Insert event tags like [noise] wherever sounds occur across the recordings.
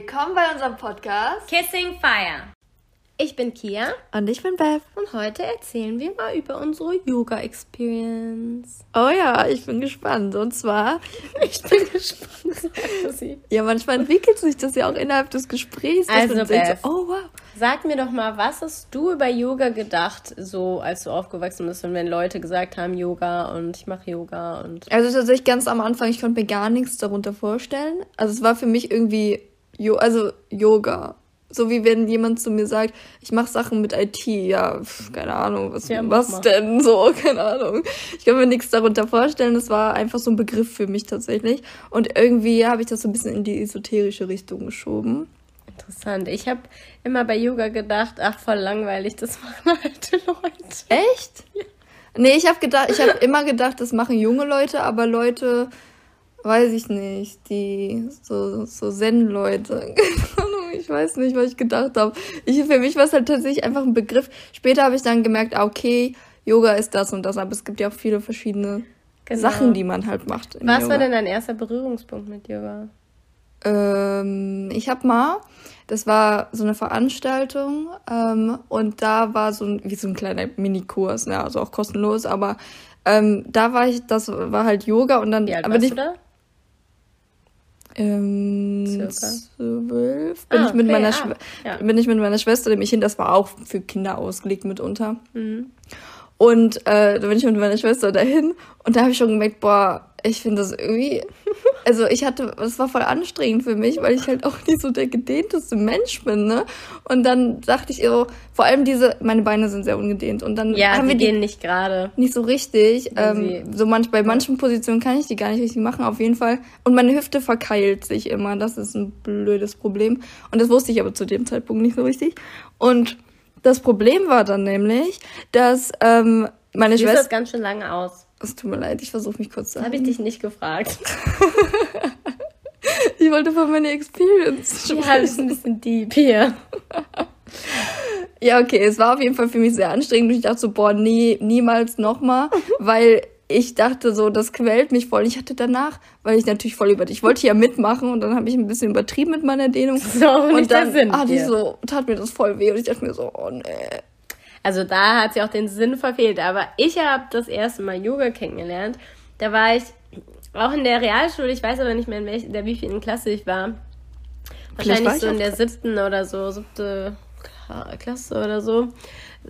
Willkommen bei unserem Podcast Kissing Fire. Ich bin Kia. Und ich bin Beth. Und heute erzählen wir mal über unsere Yoga-Experience. Oh ja, ich bin gespannt. Und zwar. [laughs] ich bin gespannt. ja, manchmal entwickelt sich das ja auch innerhalb des Gesprächs. Also, Beth, so, oh wow. Sag mir doch mal, was hast du über Yoga gedacht, so als du aufgewachsen bist und wenn Leute gesagt haben Yoga und ich mache Yoga und. Also tatsächlich ganz am Anfang, ich konnte mir gar nichts darunter vorstellen. Also es war für mich irgendwie, jo also Yoga. So wie wenn jemand zu mir sagt, ich mache Sachen mit IT, ja, pf, keine Ahnung, was, ja, was denn [laughs] so, keine Ahnung. Ich kann mir nichts darunter vorstellen, das war einfach so ein Begriff für mich tatsächlich. Und irgendwie habe ich das so ein bisschen in die esoterische Richtung geschoben. Interessant. Ich habe immer bei Yoga gedacht, ach, voll langweilig, das [laughs] machen alte Leute. Echt? Ja. Nee, ich habe gedacht, ich habe [laughs] immer gedacht, das machen junge Leute, aber Leute, weiß ich nicht, die so, so Zen-Leute. [laughs] ich weiß nicht, was ich gedacht habe. Ich, für mich war es halt tatsächlich einfach ein Begriff. Später habe ich dann gemerkt, ah, okay, Yoga ist das und das, aber es gibt ja auch viele verschiedene genau. Sachen, die man halt macht. Was Yoga. war denn dein erster Berührungspunkt mit Yoga? Ähm, ich habe mal, das war so eine Veranstaltung ähm, und da war so ein, wie so ein kleiner Minikurs, ne, also auch kostenlos, aber ähm, da war ich, das war halt Yoga und dann. Wie alt aber warst nicht, du da? Ähm, zwölf bin ah, ich mit okay, meiner ah, ja. bin ich mit meiner Schwester nämlich hin. Das war auch für Kinder ausgelegt mitunter. Mhm. Und äh, da bin ich mit meiner Schwester dahin und da habe ich schon gemerkt, boah, ich finde das irgendwie, [laughs] also ich hatte, das war voll anstrengend für mich, weil ich halt auch nicht so der gedehnteste Mensch bin, ne? Und dann dachte ich so, vor allem diese, meine Beine sind sehr ungedehnt und dann ja, haben wir die gehen nicht gerade, nicht so richtig. Ähm, so manch, bei manchen Positionen kann ich die gar nicht richtig machen, auf jeden Fall. Und meine Hüfte verkeilt sich immer, das ist ein blödes Problem. Und das wusste ich aber zu dem Zeitpunkt nicht so richtig. Und das Problem war dann nämlich, dass ähm, meine Schwester. Das ganz schön lange aus. Es tut mir leid, ich versuche mich kurz zu Habe ich dich nicht gefragt. [laughs] [laughs] ich wollte von meiner Experience sprechen. Ja, ist ein bisschen deep hier. [laughs] ja, okay, es war auf jeden Fall für mich sehr anstrengend. Ich dachte so, boah, nee, niemals nochmal, [laughs] weil ich dachte so, das quält mich voll. Ich hatte danach, weil ich natürlich voll über ich wollte ja mitmachen und dann habe ich ein bisschen übertrieben mit meiner Dehnung. So, und dann hatte ich so, tat mir das voll weh und ich dachte mir so, oh nee. Also da hat sie auch den Sinn verfehlt. Aber ich habe das erste Mal Yoga kennengelernt. Da war ich auch in der Realschule, ich weiß aber nicht mehr in welcher, der wievielten Klasse ich war. Wahrscheinlich so in der siebten oder so, siebte Klasse oder so,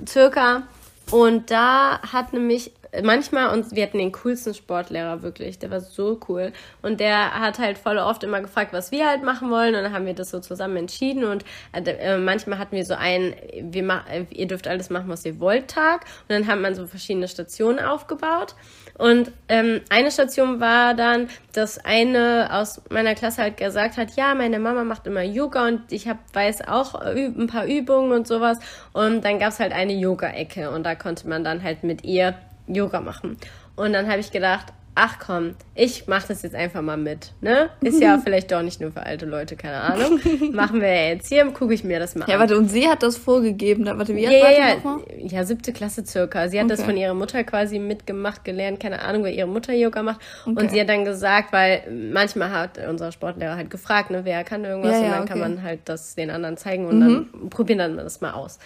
circa. Und da hat nämlich manchmal und wir hatten den coolsten Sportlehrer wirklich, der war so cool. Und der hat halt voll oft immer gefragt, was wir halt machen wollen. Und dann haben wir das so zusammen entschieden. Und äh, manchmal hatten wir so einen, wir ihr dürft alles machen, was ihr wollt Tag. Und dann hat man so verschiedene Stationen aufgebaut und ähm, eine Station war dann, dass eine aus meiner Klasse halt gesagt hat, ja, meine Mama macht immer Yoga und ich hab, weiß auch ein paar Übungen und sowas. Und dann gab's halt eine Yoga-Ecke und da konnte man dann halt mit ihr Yoga machen. Und dann habe ich gedacht, ach komm, ich mache das jetzt einfach mal mit. Ne? Ist ja vielleicht doch nicht nur für alte Leute, keine Ahnung. [laughs] Machen wir ja jetzt hier, gucke ich mir das mal an. Ja, warte, und sie hat das vorgegeben. Warte, wie alt ja, war ja? Ja, siebte Klasse circa. Sie hat okay. das von ihrer Mutter quasi mitgemacht, gelernt, keine Ahnung, weil ihre Mutter Yoga macht. Okay. Und sie hat dann gesagt, weil manchmal hat unser Sportlehrer halt gefragt, ne, wer kann irgendwas ja, und dann okay. kann man halt das den anderen zeigen und mhm. dann probieren dann das mal aus.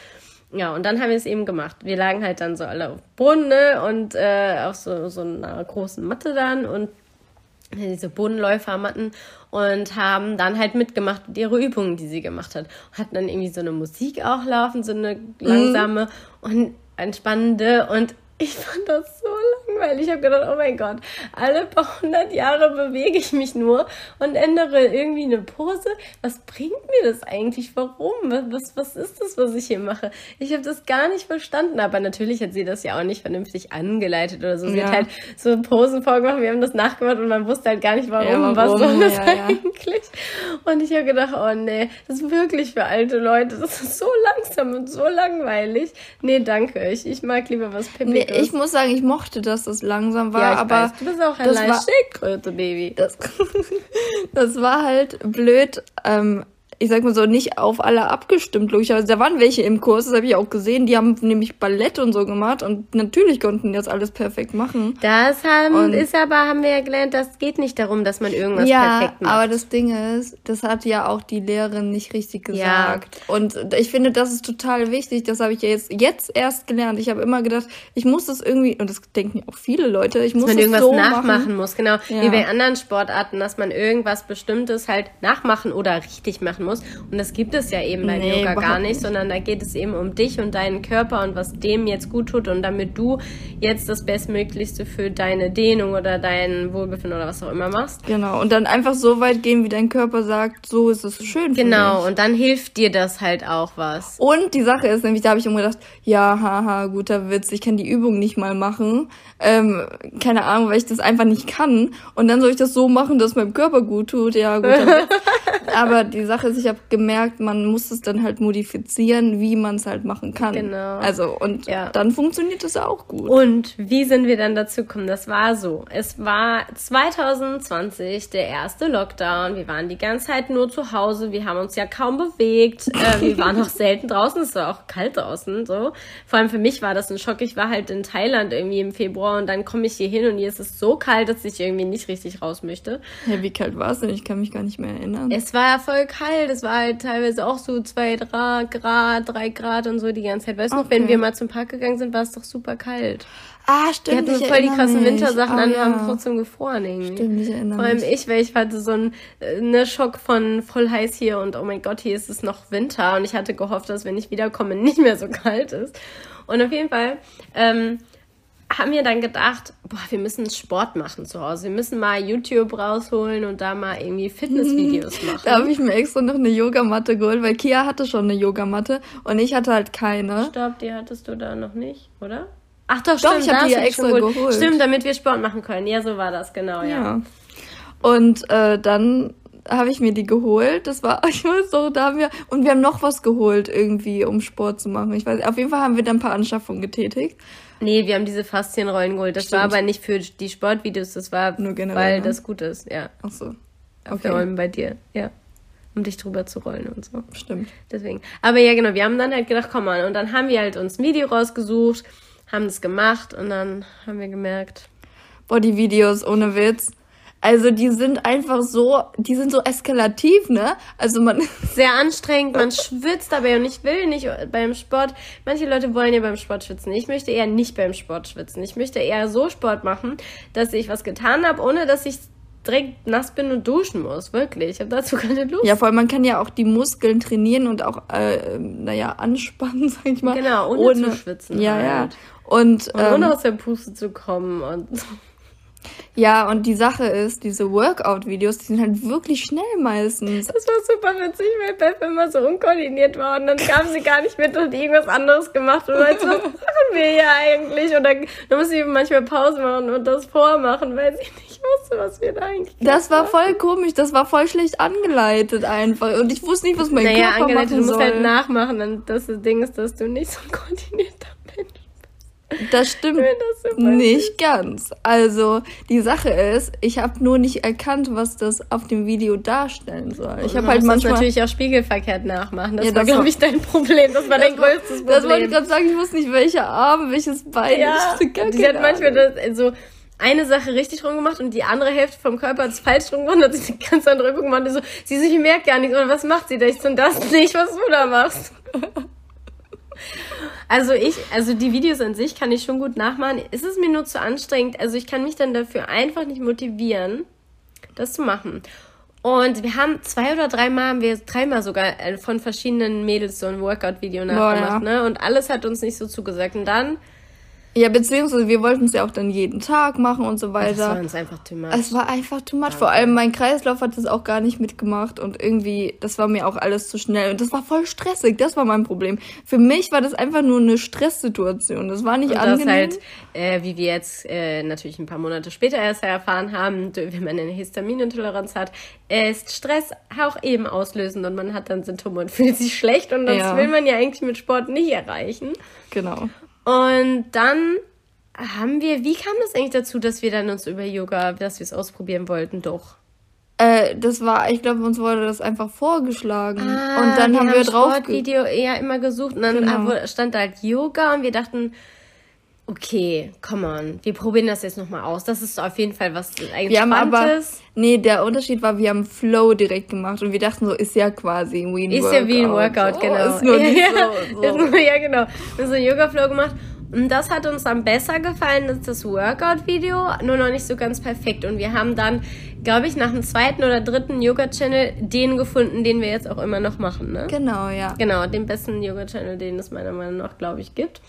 Ja, und dann haben wir es eben gemacht. Wir lagen halt dann so alle auf Boden ne? und äh, auf so, so einer großen Matte dann und diese Bodenläufermatten und haben dann halt mitgemacht mit ihre Übungen, die sie gemacht hat. Und hatten dann irgendwie so eine Musik auch laufen, so eine langsame mhm. und entspannende und ich fand das so langweilig. Ich habe gedacht, oh mein Gott, alle paar hundert Jahre bewege ich mich nur und ändere irgendwie eine Pose. Was bringt mir das eigentlich? Warum? Was, was ist das, was ich hier mache? Ich habe das gar nicht verstanden. Aber natürlich hat sie das ja auch nicht vernünftig angeleitet oder so. Sie ja. hat halt so Posen vorgemacht, wir haben das nachgemacht und man wusste halt gar nicht, warum, ja, warum? was soll das ja, eigentlich. Und ich habe gedacht, oh nee, das ist wirklich für alte Leute. Das ist so langsam und so langweilig. Nee, danke. Ich, ich mag lieber was Pippiges. Nee, ich muss sagen, ich mochte, dass das langsam war, ja, aber weiß. du bist auch ein Schildkröte, Baby. Das, [laughs] das war halt blöd. Ähm, ich sag mal so, nicht auf alle abgestimmt, logischerweise. Da waren welche im Kurs, das habe ich auch gesehen, die haben nämlich Ballett und so gemacht und natürlich konnten die das alles perfekt machen. Das haben, und, ist aber, haben wir ja gelernt, das geht nicht darum, dass man irgendwas ja, perfekt macht. aber das Ding ist, das hat ja auch die Lehrerin nicht richtig gesagt. Ja. Und ich finde, das ist total wichtig, das habe ich ja jetzt, jetzt erst gelernt. Ich habe immer gedacht, ich muss das irgendwie, und das denken auch viele Leute, ich muss dass man irgendwas so nachmachen machen. muss, genau. Ja. Wie bei anderen Sportarten, dass man irgendwas Bestimmtes halt nachmachen oder richtig machen muss. Und das gibt es ja eben beim nee, Yoga gar nicht, sondern da geht es eben um dich und deinen Körper und was dem jetzt gut tut und damit du jetzt das Bestmöglichste für deine Dehnung oder dein Wohlbefinden oder was auch immer machst. Genau. Und dann einfach so weit gehen, wie dein Körper sagt, so ist es schön. Genau. Und dann hilft dir das halt auch was. Und die Sache ist nämlich, da habe ich immer gedacht, ja, haha, guter Witz, ich kann die Übung nicht mal machen. Ähm, keine Ahnung, weil ich das einfach nicht kann. Und dann soll ich das so machen, dass meinem Körper gut tut. Ja, guter [laughs] Witz. Aber die Sache ist, ich habe gemerkt, man muss es dann halt modifizieren, wie man es halt machen kann. Genau. Also, und ja. dann funktioniert es auch gut. Und wie sind wir dann dazu gekommen? Das war so. Es war 2020 der erste Lockdown. Wir waren die ganze Zeit nur zu Hause. Wir haben uns ja kaum bewegt. Äh, wir waren auch [laughs] selten draußen. Es war auch kalt draußen. So. Vor allem für mich war das ein Schock. Ich war halt in Thailand irgendwie im Februar und dann komme ich hier hin und hier ist es so kalt, dass ich irgendwie nicht richtig raus möchte. Ja, wie kalt war es denn? Ich kann mich gar nicht mehr erinnern. Es war ja voll kalt. Es war halt teilweise auch so zwei, drei Grad, drei Grad und so die ganze Zeit. Weißt du okay. noch, wenn wir mal zum Park gegangen sind, war es doch super kalt. Ah, stimmt. Wir hatten voll die krassen mich. Wintersachen oh, an, ja. haben trotzdem gefroren irgendwie. Stimmt, ich erinnere Vor allem mich. ich, weil ich hatte so einen ne Schock von voll heiß hier und oh mein Gott, hier ist es noch Winter und ich hatte gehofft, dass wenn ich wiederkomme, [laughs] nicht mehr so kalt ist. Und auf jeden Fall ähm, haben wir dann gedacht, boah, wir müssen Sport machen zu Hause. Wir müssen mal YouTube rausholen und da mal irgendwie Fitnessvideos [laughs] machen. da habe ich mir extra noch eine Yogamatte geholt, weil Kia hatte schon eine Yogamatte und ich hatte halt keine. Stopp, die hattest du da noch nicht, oder? Ach doch, doch stimmt, ich habe die ja extra geholt. geholt. Stimmt, damit wir Sport machen können. Ja, so war das, genau, ja. ja. Und äh, dann habe ich mir die geholt. Das war, [laughs] ich weiß doch, da haben wir, und wir haben noch was geholt irgendwie, um Sport zu machen. Ich weiß, auf jeden Fall haben wir dann ein paar Anschaffungen getätigt. Nee, wir haben diese Faszienrollen geholt. Das Stimmt. war aber nicht für die Sportvideos, das war, Nur generell, weil ne? das gut ist, ja. Ach so. Okay. Auf Rollen bei dir, ja. Um dich drüber zu rollen und so. Stimmt. Deswegen. Aber ja, genau, wir haben dann halt gedacht, komm mal, und dann haben wir halt uns ein Video rausgesucht, haben das gemacht und dann haben wir gemerkt. Boah, die Videos, ohne Witz also die sind einfach so, die sind so eskalativ, ne? Also man. [laughs] Sehr anstrengend, man schwitzt dabei und ich will nicht beim Sport. Manche Leute wollen ja beim Sport schwitzen. Ich möchte eher nicht beim Sport schwitzen. Ich möchte eher so Sport machen, dass ich was getan habe, ohne dass ich direkt nass bin und duschen muss. Wirklich. Ich habe dazu keine Lust. Ja, vor allem man kann ja auch die Muskeln trainieren und auch, äh, naja, anspannen, [laughs] sag ich mal. Genau, ohne, ohne zu schwitzen. Ja, halt. ja. Und, und ohne ähm, aus der Puste zu kommen und. Ja, und die Sache ist, diese Workout-Videos, die sind halt wirklich schnell meistens. Das war super witzig, weil Beth immer so unkoordiniert war und dann kam sie gar nicht mit und irgendwas anderes gemacht und meinte, was machen wir hier eigentlich? Und dann, dann musste ich manchmal Pause machen und das vormachen, weil sie nicht wusste, was wir da eigentlich Das war voll komisch, das war voll schlecht angeleitet einfach und ich wusste nicht, was mein naja, Körper angeleitet, machen soll. du musst halt nachmachen und das Ding ist, dass du nicht so [laughs] koordiniert bist. Das stimmt das nicht ganz. Also die Sache ist, ich habe nur nicht erkannt, was das auf dem Video darstellen soll. Ich habe halt manchmal natürlich auch spiegelverkehrt nachmachen. Das ja, war glaube ich dein Problem. Das war dein größtes Problem. Das wollte ich gerade sagen. Ich wusste nicht, welcher Arm, welches Bein. Ja, die hat manchmal das, so eine Sache richtig rum gemacht und die andere Hälfte vom Körper hat es falsch rum gemacht und hat sich eine ganz andere Übung gemacht. Und so, sie, sie merkt gar nichts. Und was macht sie da? Ich so, das nicht, was du da machst. [laughs] Also ich, also die Videos an sich kann ich schon gut nachmachen. Es ist mir nur zu anstrengend. Also ich kann mich dann dafür einfach nicht motivieren, das zu machen. Und wir haben zwei oder dreimal, haben wir dreimal sogar äh, von verschiedenen Mädels so ein Workout-Video nachgemacht, ja. ne? Und alles hat uns nicht so zugesagt. Und dann ja, beziehungsweise wir wollten es ja auch dann jeden Tag machen und so weiter. Das war uns einfach too much. Es war einfach too much. Vor allem mein Kreislauf hat das auch gar nicht mitgemacht und irgendwie, das war mir auch alles zu schnell und das war voll stressig. Das war mein Problem. Für mich war das einfach nur eine Stresssituation. Das war nicht und angenehm. Das halt, äh, wie wir jetzt äh, natürlich ein paar Monate später erst erfahren haben, wenn man eine Histaminintoleranz hat, ist Stress auch eben auslösend und man hat dann Symptome und fühlt sich schlecht und das ja. will man ja eigentlich mit Sport nicht erreichen. Genau. Und dann haben wir, wie kam das eigentlich dazu, dass wir dann uns über Yoga, dass wir es ausprobieren wollten, doch? Äh, das war, ich glaube, uns wurde das einfach vorgeschlagen. Ah, und dann wir haben wir drauf. Video ja immer gesucht und dann genau. stand da halt Yoga und wir dachten, okay, come on, wir probieren das jetzt nochmal aus. Das ist auf jeden Fall was eigentlich wir haben aber, Nee, der Unterschied war, wir haben Flow direkt gemacht und wir dachten so, ist ja quasi ein ist Workout. Ist ja wie ein Workout, genau. ist nur nicht so, so. ja, genau. Wir haben so Yoga-Flow gemacht und das hat uns dann besser gefallen als das Workout-Video, nur noch nicht so ganz perfekt. Und wir haben dann, glaube ich, nach dem zweiten oder dritten Yoga-Channel den gefunden, den wir jetzt auch immer noch machen, ne? Genau, ja. Genau, den besten Yoga-Channel, den es meiner Meinung nach, glaube ich, gibt.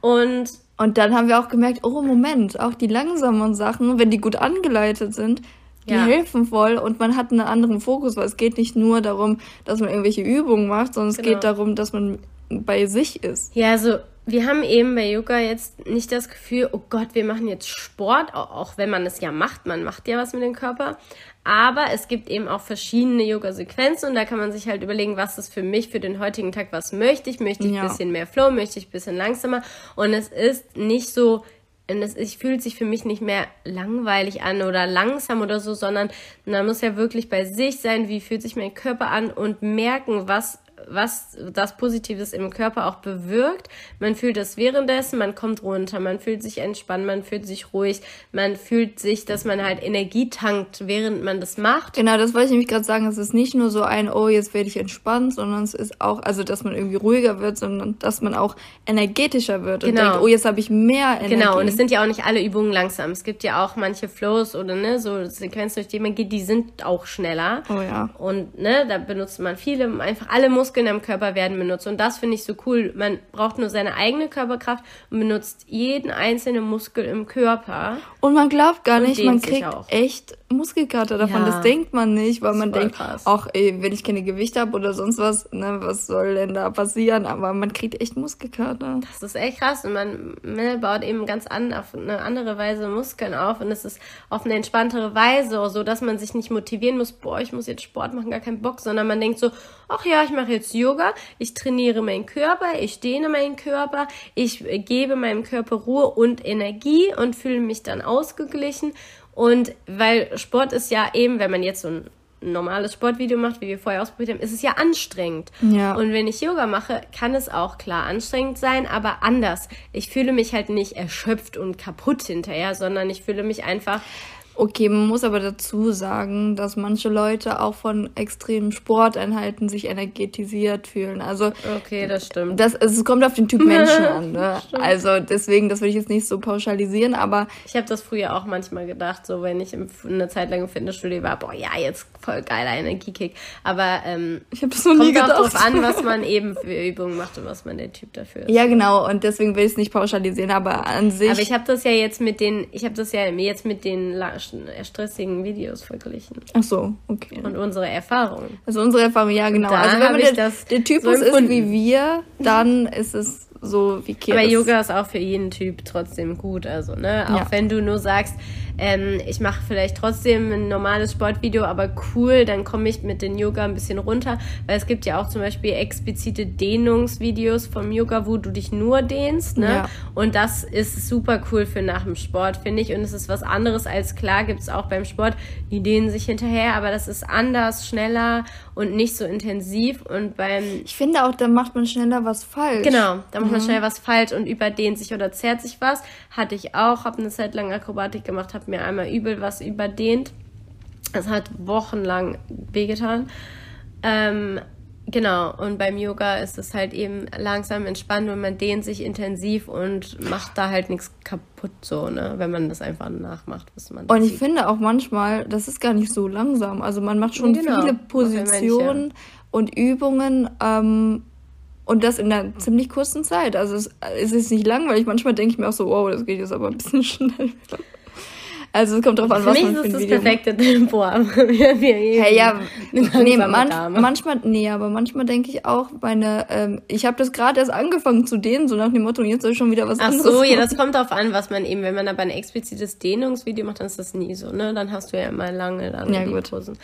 Und und dann haben wir auch gemerkt, oh Moment, auch die langsamen Sachen, wenn die gut angeleitet sind, die ja. helfen voll und man hat einen anderen Fokus, weil es geht nicht nur darum, dass man irgendwelche Übungen macht, sondern es genau. geht darum, dass man bei sich ist. Ja, also wir haben eben bei Yoga jetzt nicht das Gefühl, oh Gott, wir machen jetzt Sport, auch wenn man es ja macht, man macht ja was mit dem Körper. Aber es gibt eben auch verschiedene Yoga-Sequenzen und da kann man sich halt überlegen, was ist für mich für den heutigen Tag, was möchte ich? Möchte ich ja. ein bisschen mehr Flow? Möchte ich ein bisschen langsamer? Und es ist nicht so, es, es fühlt sich für mich nicht mehr langweilig an oder langsam oder so, sondern man muss ja wirklich bei sich sein, wie fühlt sich mein Körper an und merken, was was das Positives im Körper auch bewirkt. Man fühlt es währenddessen, man kommt runter, man fühlt sich entspannt, man fühlt sich ruhig, man fühlt sich, dass man halt Energie tankt, während man das macht. Genau, das wollte ich nämlich gerade sagen. Es ist nicht nur so ein, oh, jetzt werde ich entspannt, sondern es ist auch, also dass man irgendwie ruhiger wird, sondern dass man auch energetischer wird und genau. denkt, oh, jetzt habe ich mehr Energie. Genau, und es sind ja auch nicht alle Übungen langsam. Es gibt ja auch manche Flows oder ne, so Sequenzen, durch die man geht, die sind auch schneller. Oh ja. Und ne, da benutzt man viele, einfach alle Muskeln Muskeln am Körper werden benutzt. Und das finde ich so cool. Man braucht nur seine eigene Körperkraft und benutzt jeden einzelnen Muskel im Körper. Und man glaubt gar nicht, man kriegt echt Muskelkater davon. Ja, das denkt man nicht, weil man denkt, ach, ey, wenn ich keine Gewichte habe oder sonst was, ne, was soll denn da passieren? Aber man kriegt echt Muskelkater. Das ist echt krass und man, man baut eben ganz an, auf eine andere Weise Muskeln auf und es ist auf eine entspanntere Weise, so dass man sich nicht motivieren muss, boah, ich muss jetzt Sport machen, gar keinen Bock, sondern man denkt so, ach ja, ich mache jetzt Yoga, ich trainiere meinen Körper, ich dehne meinen Körper, ich gebe meinem Körper Ruhe und Energie und fühle mich dann ausgeglichen und weil Sport ist ja eben, wenn man jetzt so ein normales Sportvideo macht, wie wir vorher ausprobiert haben, ist es ja anstrengend. Ja. Und wenn ich Yoga mache, kann es auch klar anstrengend sein, aber anders. Ich fühle mich halt nicht erschöpft und kaputt hinterher, sondern ich fühle mich einfach Okay, man muss aber dazu sagen, dass manche Leute auch von extremen Sporteinheiten sich energetisiert fühlen. Also okay, das stimmt. Das, es kommt auf den Typ [laughs] Menschen an. Ne? Also deswegen, das würde ich jetzt nicht so pauschalisieren, aber ich habe das früher auch manchmal gedacht, so wenn ich eine Zeit lang im Fitnessstudio war, boah ja, jetzt voll geiler Energiekick. Aber ähm, ich habe das noch nie gedacht. Kommt auch drauf an, was man [laughs] eben für Übungen macht und was man der Typ dafür ist. Ja, genau. Und deswegen will ich es nicht pauschalisieren, aber an sich. Aber ich habe das ja jetzt mit den, ich habe das ja jetzt mit den stressigen Videos verglichen. Ach so, okay. Und unsere Erfahrungen. Also unsere Erfahrung, ja genau. Also wenn man der, der Typus so ist wie wir, dann ist es so wie Kirs. Aber Yoga ist auch für jeden Typ trotzdem gut. Also, ne? Auch ja. wenn du nur sagst, ähm, ich mache vielleicht trotzdem ein normales Sportvideo, aber cool, dann komme ich mit den Yoga ein bisschen runter, weil es gibt ja auch zum Beispiel explizite Dehnungsvideos vom Yoga, wo du dich nur dehnst, ne? Ja. Und das ist super cool für nach dem Sport, finde ich. Und es ist was anderes als klar, gibt es auch beim Sport, die dehnen sich hinterher, aber das ist anders, schneller und nicht so intensiv. Und beim. Ich finde auch, da macht man schneller was falsch. Genau, da macht mhm. man schnell was falsch und überdehnt sich oder zerrt sich was. Hatte ich auch, habe eine Zeit lang Akrobatik gemacht, habe mir einmal übel was überdehnt. Das hat wochenlang wehgetan. Ähm, Genau, und beim Yoga ist es halt eben langsam entspannt und man dehnt sich intensiv und macht da halt nichts kaputt, so, ne, wenn man das einfach nachmacht, was man. Und ich sieht. finde auch manchmal, das ist gar nicht so langsam. Also man macht schon genau, viele Positionen und Übungen ähm, und das in einer ziemlich kurzen Zeit. Also es, es ist nicht langweilig. Manchmal denke ich mir auch so, wow, das geht jetzt aber ein bisschen [laughs] schnell. Also es kommt drauf an, für was man für ein Video ist das perfekte Tempo. wir, wir hey, ja, nee, man, manchmal, nee, aber manchmal denke ich auch, meine, ähm, ich habe das gerade erst angefangen zu dehnen, so nach dem Motto, jetzt soll ich schon wieder was Ach anderes Ach so, machen. ja, das kommt drauf an, was man eben, wenn man aber ein explizites Dehnungsvideo macht, dann ist das nie so, ne? Dann hast du ja immer lange dann ja. Posen.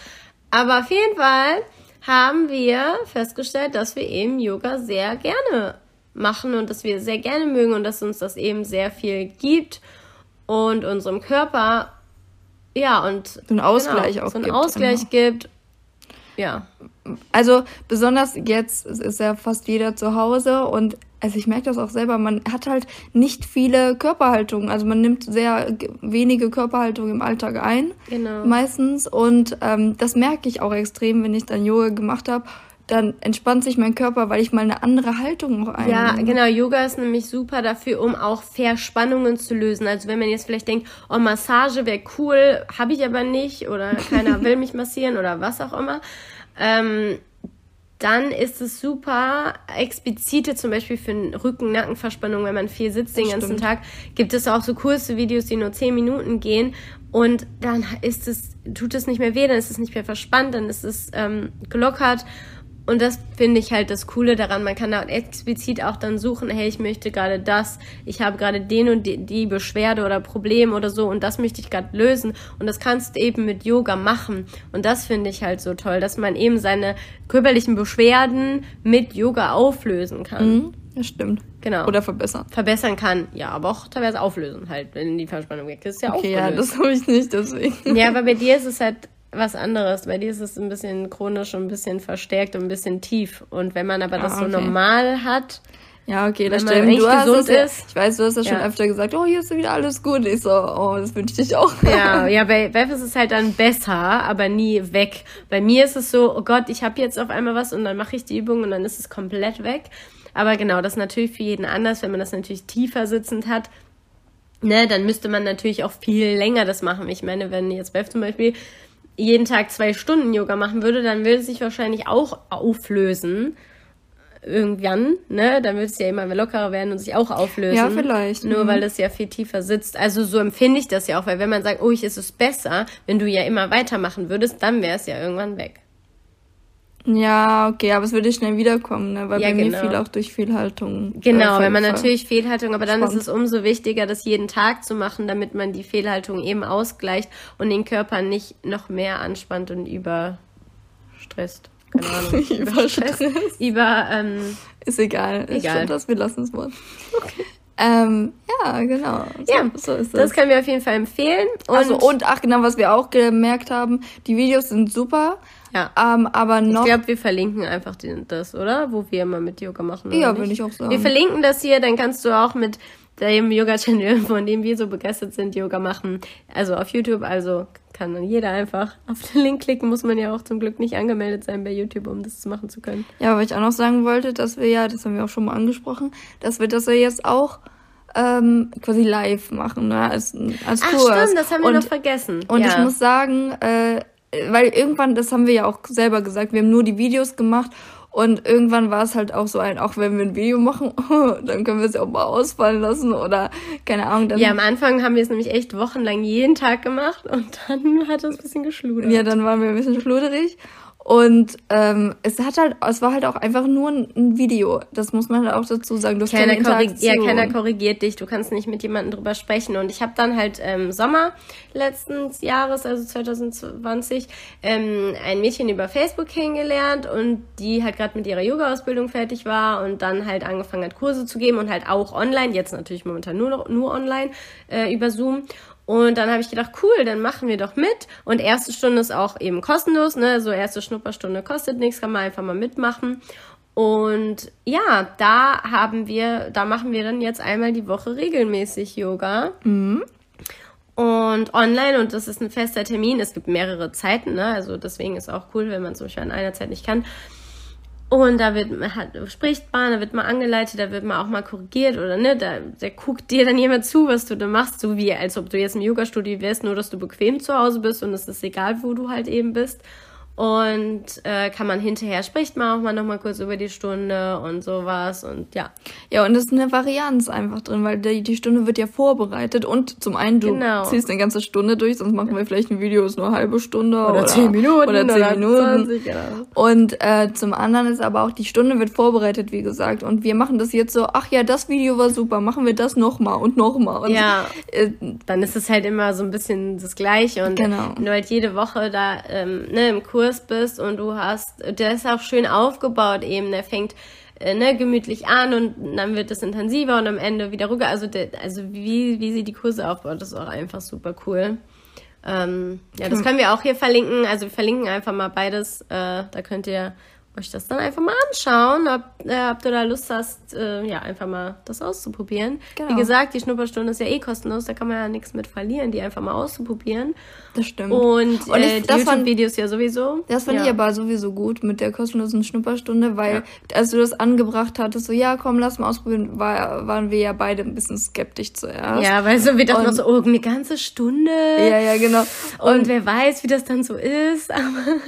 Aber auf jeden Fall haben wir festgestellt, dass wir eben Yoga sehr gerne machen und dass wir sehr gerne mögen und dass uns das eben sehr viel gibt und unserem Körper ja, und so einen Ausgleich genau, auch so einen gibt. Ausgleich immer. gibt. Ja. Also besonders jetzt ist ja fast jeder zu Hause und also ich merke das auch selber, man hat halt nicht viele Körperhaltungen. Also man nimmt sehr wenige Körperhaltungen im Alltag ein. Genau. Meistens. Und ähm, das merke ich auch extrem, wenn ich dann Yoga gemacht habe dann entspannt sich mein Körper, weil ich mal eine andere Haltung noch einnehme. Ja, genau. Yoga ist nämlich super dafür, um auch Verspannungen zu lösen. Also wenn man jetzt vielleicht denkt, oh, Massage wäre cool, habe ich aber nicht oder keiner [laughs] will mich massieren oder was auch immer. Ähm, dann ist es super explizite, zum Beispiel für Rücken-Nackenverspannung, wenn man viel sitzt den ganzen Tag, gibt es auch so kurze Videos, die nur 10 Minuten gehen und dann ist es, tut es nicht mehr weh, dann ist es nicht mehr verspannt, dann ist es ähm, gelockert und das finde ich halt das Coole daran. Man kann da explizit auch dann suchen, hey, ich möchte gerade das, ich habe gerade den und die, die Beschwerde oder Problem oder so und das möchte ich gerade lösen. Und das kannst du eben mit Yoga machen. Und das finde ich halt so toll, dass man eben seine körperlichen Beschwerden mit Yoga auflösen kann. Mhm, das stimmt. Genau. Oder verbessern. Verbessern kann, ja, aber auch teilweise auflösen halt, wenn die Verspannung weg ist. Ja, okay, ja, das habe ich nicht, deswegen. Ja, aber bei dir ist es halt was anderes. Bei dir ist es ein bisschen chronisch und ein bisschen verstärkt und ein bisschen tief. Und wenn man aber ah, das okay. so normal hat, ja, okay, das stimmt. Du gesund ist. Ich weiß, du hast das ja. schon öfter gesagt, oh, hier ist wieder alles gut. Ich so, oh, das wünsche ich auch. Ja, [laughs] ja, bei Beth ist es halt dann besser, aber nie weg. Bei mir ist es so, oh Gott, ich habe jetzt auf einmal was und dann mache ich die Übung und dann ist es komplett weg. Aber genau, das ist natürlich für jeden anders, wenn man das natürlich tiefer sitzend hat. Ne, dann müsste man natürlich auch viel länger das machen. Ich meine, wenn jetzt Beth zum Beispiel jeden Tag zwei Stunden Yoga machen würde, dann würde es sich wahrscheinlich auch auflösen. Irgendwann, ne? Dann würde es ja immer lockerer werden und sich auch auflösen. Ja, vielleicht. Nur mhm. weil es ja viel tiefer sitzt. Also so empfinde ich das ja auch, weil wenn man sagt, oh, ich ist es besser, wenn du ja immer weitermachen würdest, dann wäre es ja irgendwann weg. Ja, okay, aber es würde schnell wiederkommen, ne? weil ja, bei genau. mir viel auch durch Fehlhaltung. Genau, wenn man natürlich Fehlhaltung, aber dann Spannend. ist es umso wichtiger, das jeden Tag zu machen, damit man die Fehlhaltung eben ausgleicht und den Körper nicht noch mehr anspannt und überstresst. Keine Ahnung. [laughs] Überstresst. Über, ähm, ist egal. egal. Stimmt das, wir lassen es mal. Okay. Ähm, ja, genau. So, ja, so ist das. Das können wir auf jeden Fall empfehlen. Und also, und ach, genau, was wir auch gemerkt haben, die Videos sind super. Ja. Ähm, aber noch. Ich glaube, wir verlinken einfach den, das, oder? Wo wir immer mit Yoga machen. Ja, würde ich auch sagen. Wir verlinken das hier, dann kannst du auch mit dem Yoga-Channel, [laughs] von dem wir so begeistert sind, Yoga machen. Also auf YouTube, also kann dann jeder einfach auf den Link klicken, muss man ja auch zum Glück nicht angemeldet sein bei YouTube, um das machen zu können. Ja, weil ich auch noch sagen wollte, dass wir ja, das haben wir auch schon mal angesprochen, dass wir das ja jetzt auch ähm, quasi live machen, ne? als, als Ach, Kurs. stimmt, das haben wir und, noch vergessen. Und ja. ich muss sagen, äh, weil irgendwann, das haben wir ja auch selber gesagt, wir haben nur die Videos gemacht und irgendwann war es halt auch so ein, auch wenn wir ein Video machen, [laughs] dann können wir es ja auch mal ausfallen lassen oder keine Ahnung. Dann ja, am Anfang haben wir es nämlich echt wochenlang jeden Tag gemacht und dann hat es ein bisschen geschludert. Ja, dann waren wir ein bisschen schluderig und ähm, es hat halt, es war halt auch einfach nur ein, Video. Das muss man halt auch dazu sagen. Du keiner keine ja, keiner korrigiert dich. Du kannst nicht mit jemandem drüber sprechen. Und ich habe dann halt im ähm, Sommer letzten Jahres, also 2020, ähm, ein Mädchen über Facebook kennengelernt und die halt gerade mit ihrer Yoga-Ausbildung fertig war und dann halt angefangen hat, Kurse zu geben und halt auch online. Jetzt natürlich momentan nur nur online äh, über Zoom. Und dann habe ich gedacht, cool, dann machen wir doch mit. Und erste Stunde ist auch eben kostenlos, ne? So erste Schnupperstunde kostet nichts, kann man einfach mal mitmachen. Und ja, da haben wir, da machen wir dann jetzt einmal die Woche regelmäßig Yoga. Mhm. Und online, und das ist ein fester Termin, es gibt mehrere Zeiten, ne? Also deswegen ist auch cool, wenn man zum Beispiel an einer Zeit nicht kann. Und da wird hat, spricht man, da wird man angeleitet, da wird man auch mal korrigiert oder ne, da, da guckt dir dann jemand zu, was du da machst, so wie als ob du jetzt im Yoga-Studio wärst, nur dass du bequem zu Hause bist und es ist egal, wo du halt eben bist. Und äh, kann man hinterher spricht man auch mal noch mal kurz über die Stunde und sowas und ja. Ja, und es ist eine Varianz einfach drin, weil die, die Stunde wird ja vorbereitet und zum einen du genau. ziehst eine ganze Stunde durch, sonst machen wir vielleicht ein Video, ist nur eine halbe Stunde oder, oder zehn Minuten oder zehn oder Minuten. 20, genau. Und äh, zum anderen ist aber auch die Stunde wird vorbereitet, wie gesagt, und wir machen das jetzt so, ach ja, das Video war super, machen wir das nochmal und nochmal. Ja, äh, dann ist es halt immer so ein bisschen das Gleiche und genau. wenn du halt jede Woche da ähm, ne, im Kurs Kurs bist und du hast, der ist auch schön aufgebaut eben, der fängt äh, ne, gemütlich an und dann wird es intensiver und am Ende wieder ruhiger. Also, der, also wie, wie sie die Kurse aufbaut, ist auch einfach super cool. Ähm, ja, das können wir auch hier verlinken. Also wir verlinken einfach mal beides. Äh, da könnt ihr euch das dann einfach mal anschauen, ob, äh, ob du da Lust hast, äh, ja, einfach mal das auszuprobieren. Genau. Wie gesagt, die Schnupperstunde ist ja eh kostenlos, da kann man ja nichts mit verlieren, die einfach mal auszuprobieren. Das stimmt. Und, Und äh, die YouTube-Videos ja sowieso. Das fand ja. ich aber sowieso gut mit der kostenlosen Schnupperstunde, weil ja. als du das angebracht hattest, so, ja, komm, lass mal ausprobieren, war, waren wir ja beide ein bisschen skeptisch zuerst. Ja, weil so, wir dachten noch so, oh, eine ganze Stunde. Ja, ja, genau. Und, Und wer weiß, wie das dann so ist. [laughs] Aber,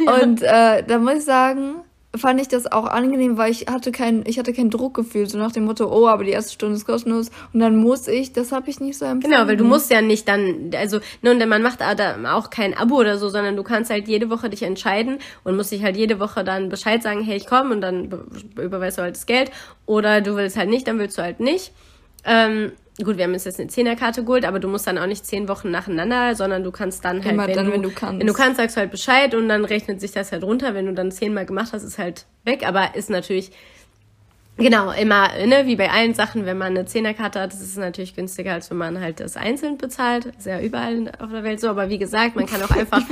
ja. Und äh, da muss ich sagen, fand ich das auch angenehm, weil ich hatte kein, ich hatte kein Druckgefühl, so nach dem Motto, oh, aber die erste Stunde ist kostenlos und dann muss ich, das habe ich nicht so empfunden. Genau, weil du musst ja nicht dann, also, nun, denn man macht auch kein Abo oder so, sondern du kannst halt jede Woche dich entscheiden und musst dich halt jede Woche dann Bescheid sagen, hey, ich komme und dann überweist du halt das Geld oder du willst halt nicht, dann willst du halt nicht. Ähm, gut, wir haben jetzt eine Zehnerkarte geholt, aber du musst dann auch nicht zehn Wochen nacheinander, sondern du kannst dann halt, Immer wenn, dann, du, wenn du kannst. Wenn du kannst, sagst du halt Bescheid und dann rechnet sich das halt runter. Wenn du dann zehnmal gemacht hast, ist halt weg, aber ist natürlich, genau, immer, ne, wie bei allen Sachen, wenn man eine Zehnerkarte hat, ist es natürlich günstiger, als wenn man halt das einzeln bezahlt. Ist ja überall auf der Welt so, aber wie gesagt, man kann auch [laughs] einfach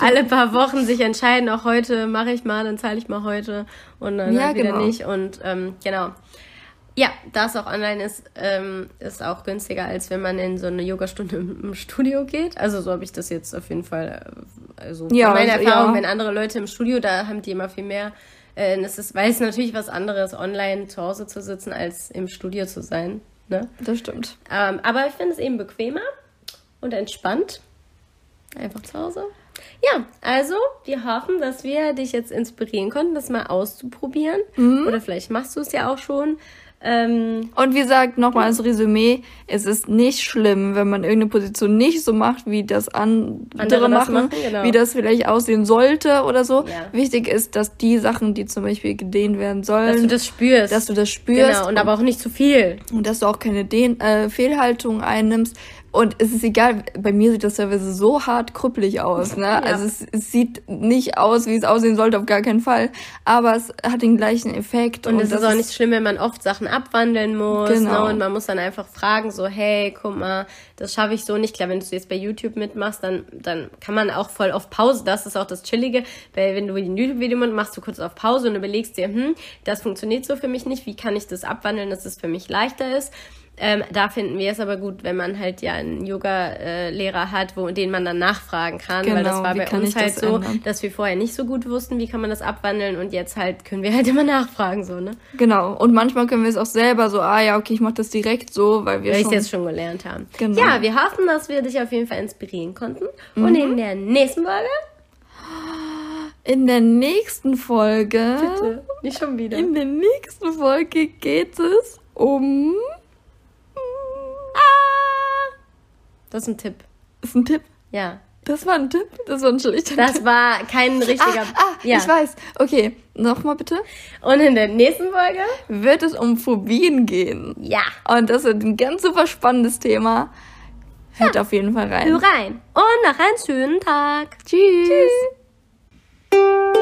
alle paar Wochen sich entscheiden, auch heute mache ich mal, dann zahle ich mal heute und dann ja, halt wieder genau. nicht und, ähm, genau. Ja, da es auch online ist, ähm, ist auch günstiger, als wenn man in so eine Yogastunde [laughs] im Studio geht. Also so habe ich das jetzt auf jeden Fall, äh, also ja, meine also, Erfahrung, ja. wenn andere Leute im Studio, da haben die immer viel mehr. Äh, es ist, weil es natürlich was anderes, online zu Hause zu sitzen, als im Studio zu sein. Ne? Das stimmt. Ähm, aber ich finde es eben bequemer und entspannt. Einfach zu Hause. Ja, also wir hoffen, dass wir dich jetzt inspirieren konnten, das mal auszuprobieren. Mhm. Oder vielleicht machst du es ja auch schon. Ähm, und wie gesagt, nochmal als Resümee, es ist nicht schlimm, wenn man irgendeine Position nicht so macht, wie das andere, andere machen, machen genau. wie das vielleicht aussehen sollte oder so. Ja. Wichtig ist, dass die Sachen, die zum Beispiel gedehnt werden sollen, dass du das spürst. Dass du das spürst. Genau, und, und aber auch nicht zu viel. Und dass du auch keine Dehn äh, Fehlhaltung einnimmst. Und es ist egal, bei mir sieht das teilweise so hart krüppelig aus. Ne? Ja. Also es, es, sieht nicht aus, wie es aussehen sollte, auf gar keinen Fall. Aber es hat den gleichen Effekt. Und, und es ist auch nicht schlimm, wenn man oft Sachen abwandeln muss. Ne? Genau. Ne? Und man muss dann einfach fragen, so, hey, guck mal, das schaffe ich so nicht. Klar, wenn du jetzt bei YouTube mitmachst, dann, dann kann man auch voll auf Pause. Das ist auch das Chillige. Weil wenn du ein YouTube-Video machst, machst du kurz auf Pause und überlegst dir, hm, das funktioniert so für mich nicht. Wie kann ich das abwandeln, dass es für mich leichter ist? Ähm, da finden wir es aber gut, wenn man halt ja einen Yoga-Lehrer hat, wo, den man dann nachfragen kann, genau, weil das genau, war bei uns halt so, ändern? dass wir vorher nicht so gut wussten, wie kann man das abwandeln und jetzt halt können wir halt [laughs] immer nachfragen, so, ne? Genau. Und manchmal können wir es auch selber so, ah ja, okay, ich mache das direkt so, weil wir weil schon... jetzt schon gelernt haben. Genau. Ja, wir hoffen, dass wir dich auf jeden Fall inspirieren konnten. Mhm. Und in der nächsten Folge in der nächsten Folge. Bitte, nicht schon wieder. In der nächsten Folge geht es um Das ist ein Tipp. Ist ein Tipp? Ja. Das war ein Tipp? Das war ein schlechter Das Tipp. war kein richtiger. Ah, ah ja. ich weiß. Okay, nochmal bitte. Und in der nächsten Folge wird es um Phobien gehen. Ja. Und das wird ein ganz super spannendes Thema. Hört ja. auf jeden Fall rein. Hör rein. Und noch einen schönen Tag. Tschüss. Tschüss.